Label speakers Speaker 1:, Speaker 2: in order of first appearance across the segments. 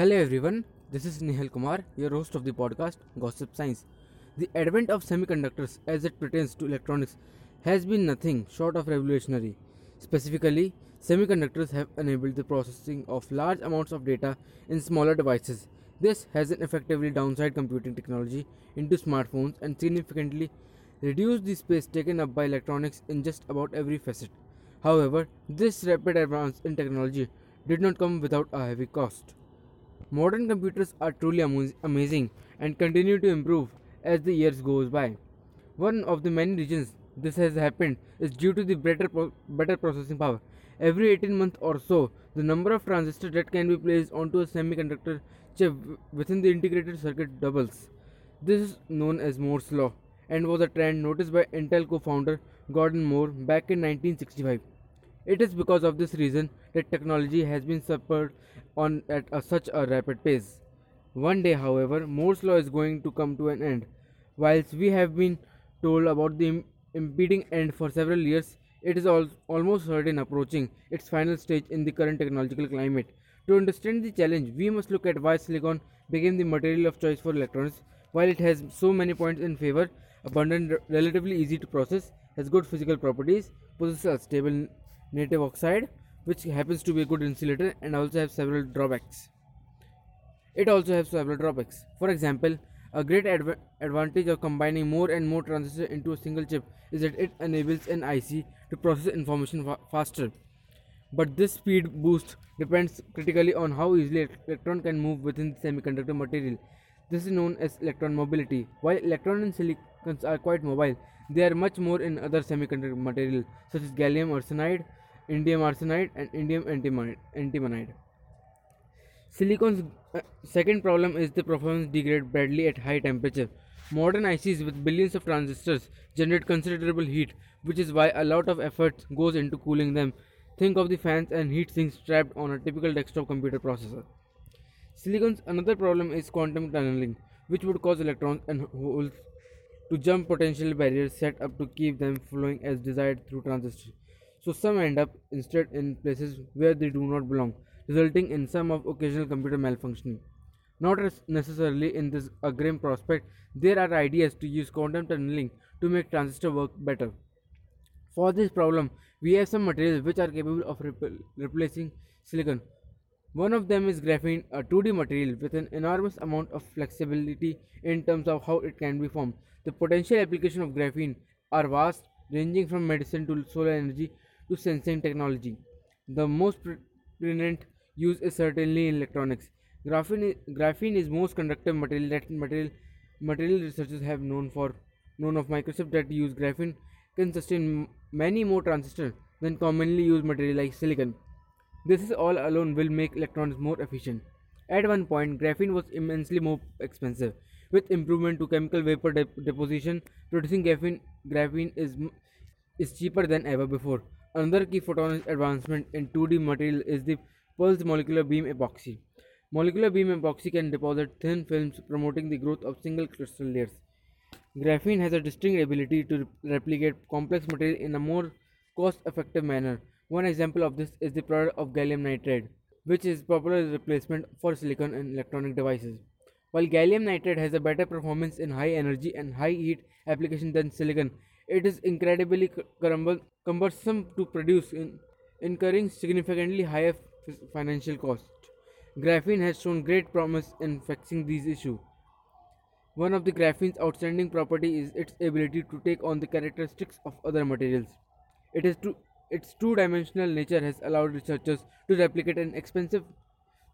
Speaker 1: Hello everyone, this is Nihal Kumar, your host of the podcast Gossip Science. The advent of semiconductors as it pertains to electronics has been nothing short of revolutionary. Specifically, semiconductors have enabled the processing of large amounts of data in smaller devices. This has effectively downside computing technology into smartphones and significantly reduced the space taken up by electronics in just about every facet. However, this rapid advance in technology did not come without a heavy cost. Modern computers are truly amo- amazing and continue to improve as the years goes by. One of the many reasons this has happened is due to the better pro- better processing power. Every 18 months or so, the number of transistors that can be placed onto a semiconductor chip within the integrated circuit doubles. This is known as Moore's law and was a trend noticed by Intel co-founder Gordon Moore back in 1965. It is because of this reason that technology has been spurred on at a, such a rapid pace. One day, however, Moore's law is going to come to an end. Whilst we have been told about the im- impending end for several years, it is al- almost certain approaching its final stage in the current technological climate. To understand the challenge, we must look at why silicon became the material of choice for electronics. While it has so many points in favor, abundant, relatively easy to process, has good physical properties, possesses a stable native oxide, which happens to be a good insulator, and also has several drawbacks. It also has several drawbacks. For example, a great adva- advantage of combining more and more transistors into a single chip is that it enables an IC to process information fa- faster. But this speed boost depends critically on how easily elec- electron can move within the semiconductor material. This is known as electron mobility. While electron and silicons are quite mobile, they are much more in other semiconductor materials such as gallium arsenide, indium arsenide, and indium antimonide. Silicon's uh, second problem is the performance degrade badly at high temperature. Modern ICs with billions of transistors generate considerable heat, which is why a lot of effort goes into cooling them. Think of the fans and heat sinks trapped on a typical desktop computer processor. Silicon's another problem is quantum tunneling, which would cause electrons and holes to jump potential barriers set up to keep them flowing as desired through transistors. So some end up instead in places where they do not belong, resulting in some of occasional computer malfunctioning. Not necessarily in this a grim prospect, there are ideas to use quantum tunneling to make transistor work better. For this problem, we have some materials which are capable of repl- replacing silicon. One of them is graphene, a 2D material with an enormous amount of flexibility in terms of how it can be formed. The potential application of graphene are vast, ranging from medicine to solar energy to sensing technology. The most preeminent use is certainly in electronics. Graphene, graphene is most conductive material that material material researchers have known for known of microchips that use graphene can sustain many more transistors than commonly used material like silicon. This is all alone will make electronics more efficient. At one point, graphene was immensely more expensive. With improvement to chemical vapor dep- deposition, producing graphene, graphene is, is cheaper than ever before. Another key photonics advancement in 2D material is the pulsed molecular beam epitaxy. Molecular beam epitaxy can deposit thin films promoting the growth of single crystal layers. Graphene has a distinct ability to re- replicate complex material in a more cost effective manner. One example of this is the product of gallium nitride, which is popular replacement for silicon in electronic devices. While gallium nitride has a better performance in high energy and high heat application than silicon, it is incredibly cumbersome to produce, in, incurring significantly higher financial cost. Graphene has shown great promise in fixing these issues. One of the graphene's outstanding property is its ability to take on the characteristics of other materials. It is two, its two-dimensional nature has allowed researchers to replicate an expensive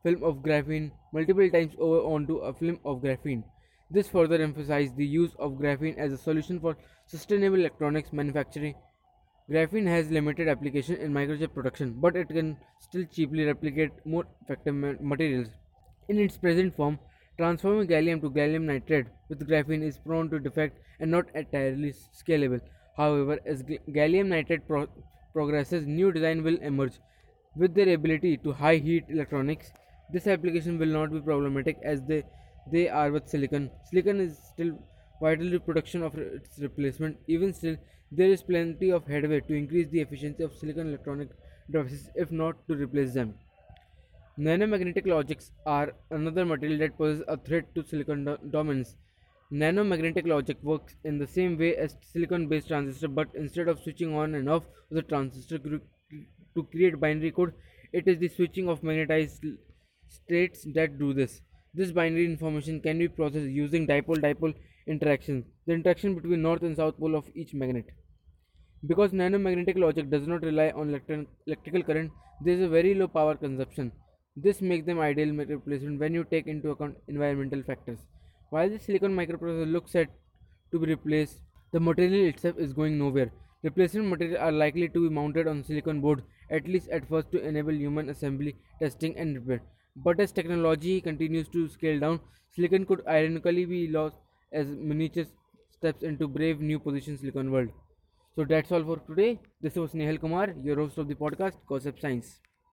Speaker 1: film of graphene multiple times over onto a film of graphene. This further emphasized the use of graphene as a solution for sustainable electronics manufacturing. Graphene has limited application in microchip production, but it can still cheaply replicate more effective materials. In its present form, transforming gallium to gallium nitride with graphene is prone to defect and not entirely scalable. However, as gallium nitride pro- progresses, new design will emerge. With their ability to high heat electronics, this application will not be problematic as they they are with silicon. Silicon is still vital production of its replacement. Even still, there is plenty of headway to increase the efficiency of silicon electronic devices, if not to replace them. Nanomagnetic logics are another material that poses a threat to silicon do- dominance. Nanomagnetic logic works in the same way as silicon based transistor, but instead of switching on and off the transistor to create binary code, it is the switching of magnetized states that do this. This binary information can be processed using dipole dipole interaction, the interaction between north and south pole of each magnet. Because nanomagnetic logic does not rely on electron- electrical current, there is a very low power consumption. This makes them ideal replacement when you take into account environmental factors. While the silicon microprocessor looks set to be replaced, the material itself is going nowhere. Replacement materials are likely to be mounted on silicon board, at least at first to enable human assembly, testing and repair. But as technology continues to scale down, silicon could ironically be lost as miniature steps into brave new positions silicon world. So that's all for today. This was Nehal Kumar, your host of the podcast, Concept Science.